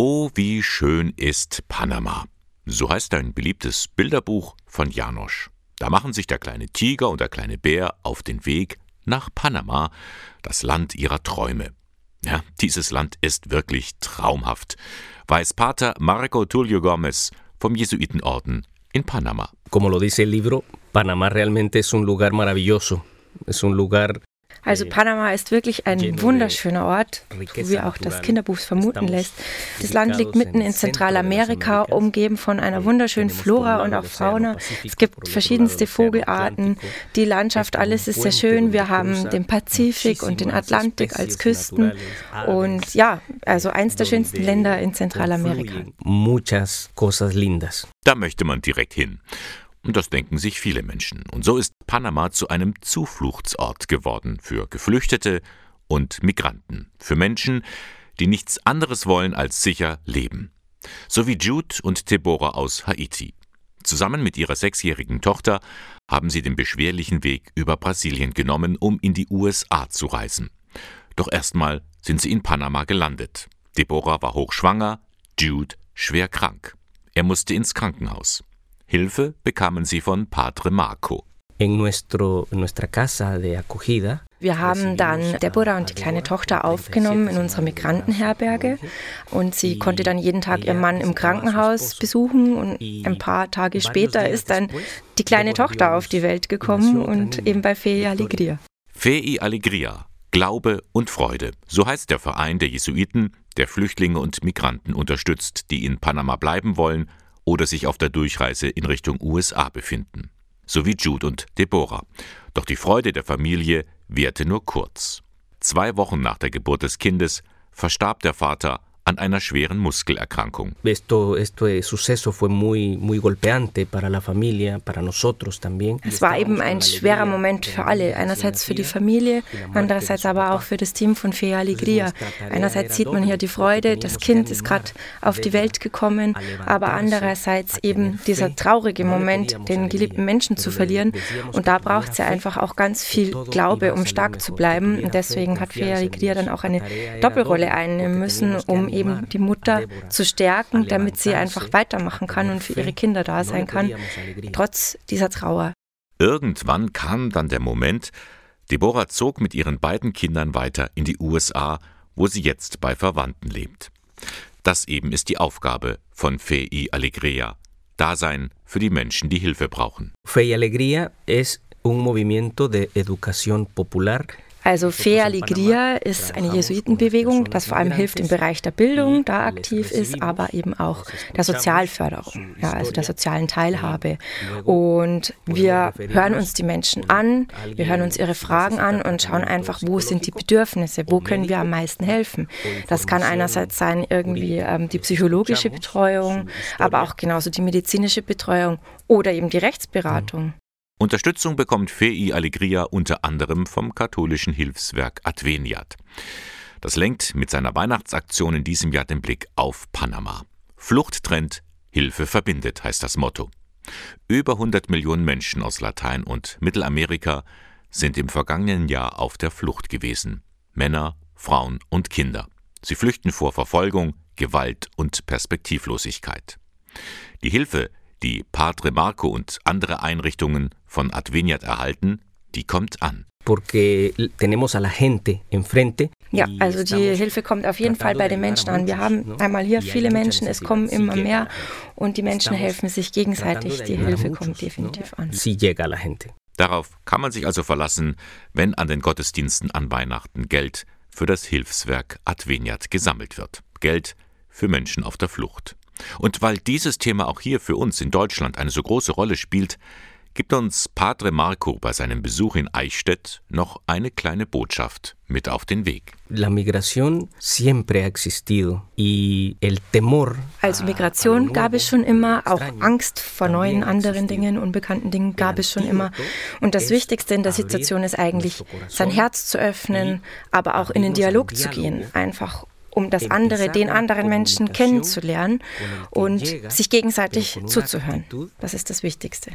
Oh, wie schön ist Panama. So heißt ein beliebtes Bilderbuch von Janosch. Da machen sich der kleine Tiger und der kleine Bär auf den Weg nach Panama, das Land ihrer Träume. Ja, dieses Land ist wirklich traumhaft, weiß Pater Marco Tulio Gomez vom Jesuitenorden in Panama. Como lo dice el libro, Panamá realmente es un lugar maravilloso. Es un lugar also Panama ist wirklich ein wunderschöner Ort, wie auch das Kinderbuch vermuten lässt. Das Land liegt mitten in Zentralamerika, umgeben von einer wunderschönen Flora und auch Fauna. Es gibt verschiedenste Vogelarten. Die Landschaft, alles ist sehr schön. Wir haben den Pazifik und den Atlantik als Küsten. Und ja, also eins der schönsten Länder in Zentralamerika. Muchas cosas lindas. Da möchte man direkt hin. Das denken sich viele Menschen. Und so ist Panama zu einem Zufluchtsort geworden für Geflüchtete und Migranten, für Menschen, die nichts anderes wollen als sicher leben. So wie Jude und Deborah aus Haiti. Zusammen mit ihrer sechsjährigen Tochter haben sie den beschwerlichen Weg über Brasilien genommen, um in die USA zu reisen. Doch erstmal sind sie in Panama gelandet. Deborah war hochschwanger, Jude schwer krank. Er musste ins Krankenhaus. Hilfe bekamen sie von Padre Marco. Wir haben dann Deborah und die kleine Tochter aufgenommen in unserer Migrantenherberge. Und sie konnte dann jeden Tag ihren Mann im Krankenhaus besuchen. Und ein paar Tage später ist dann die kleine Tochter auf die Welt gekommen und eben bei Fei Alegria. Fei Alegria, Glaube und Freude, so heißt der Verein der Jesuiten, der Flüchtlinge und Migranten unterstützt, die in Panama bleiben wollen oder sich auf der Durchreise in Richtung USA befinden. So wie Jude und Deborah. Doch die Freude der Familie währte nur kurz. Zwei Wochen nach der Geburt des Kindes verstarb der Vater an einer schweren Muskelerkrankung. Esto, este suceso fue muy, muy golpeante para la familia, para nosotros también. Es war eben ein schwerer Moment für alle. Einerseits für die Familie, andererseits aber auch für das Team von Fe Alegria. Einerseits sieht man hier die Freude, das Kind ist gerade auf die Welt gekommen, aber andererseits eben dieser traurige Moment, den geliebten Menschen zu verlieren. Und da braucht es ja einfach auch ganz viel Glaube, um stark zu bleiben. Und deswegen hat Fe Alegria dann auch eine Doppelrolle einnehmen müssen, um eben die Mutter zu stärken, damit sie einfach weitermachen kann und für ihre Kinder da sein kann, trotz dieser Trauer. Irgendwann kam dann der Moment, Deborah zog mit ihren beiden Kindern weiter in die USA, wo sie jetzt bei Verwandten lebt. Das eben ist die Aufgabe von Fei Alegria, Dasein für die Menschen, die Hilfe brauchen. Fei Alegria es un movimiento de educación popular also Fe Alegria ist eine Jesuitenbewegung, das vor allem hilft im Bereich der Bildung, da aktiv ist, aber eben auch der Sozialförderung, ja, also der sozialen Teilhabe. Und wir hören uns die Menschen an, wir hören uns ihre Fragen an und schauen einfach, wo sind die Bedürfnisse, wo können wir am meisten helfen. Das kann einerseits sein irgendwie ähm, die psychologische Betreuung, aber auch genauso die medizinische Betreuung oder eben die Rechtsberatung. Unterstützung bekommt Fei Alegria unter anderem vom katholischen Hilfswerk Adveniat. Das lenkt mit seiner Weihnachtsaktion in diesem Jahr den Blick auf Panama. Flucht trennt, Hilfe verbindet, heißt das Motto. Über 100 Millionen Menschen aus Latein- und Mittelamerika sind im vergangenen Jahr auf der Flucht gewesen. Männer, Frauen und Kinder. Sie flüchten vor Verfolgung, Gewalt und Perspektivlosigkeit. Die Hilfe, die Padre Marco und andere Einrichtungen von Adveniat erhalten, die kommt an. Ja, also die Hilfe kommt auf jeden Fall bei den Menschen an. Wir haben einmal hier viele Menschen, es kommen immer mehr und die Menschen helfen sich gegenseitig. Die Hilfe kommt definitiv an. Darauf kann man sich also verlassen, wenn an den Gottesdiensten an Weihnachten Geld für das Hilfswerk Adveniat gesammelt wird. Geld für Menschen auf der Flucht. Und weil dieses Thema auch hier für uns in Deutschland eine so große Rolle spielt, gibt uns Padre Marco bei seinem Besuch in Eichstätt noch eine kleine Botschaft mit auf den Weg. La migración siempre ha existido y el temor. Also Migration gab es schon immer, auch Angst vor neuen anderen Dingen, unbekannten Dingen gab es schon immer. Und das Wichtigste in der Situation ist eigentlich, sein Herz zu öffnen, aber auch in den Dialog zu gehen, einfach um das andere, den anderen Menschen kennenzulernen und sich gegenseitig zuzuhören. Das ist das Wichtigste.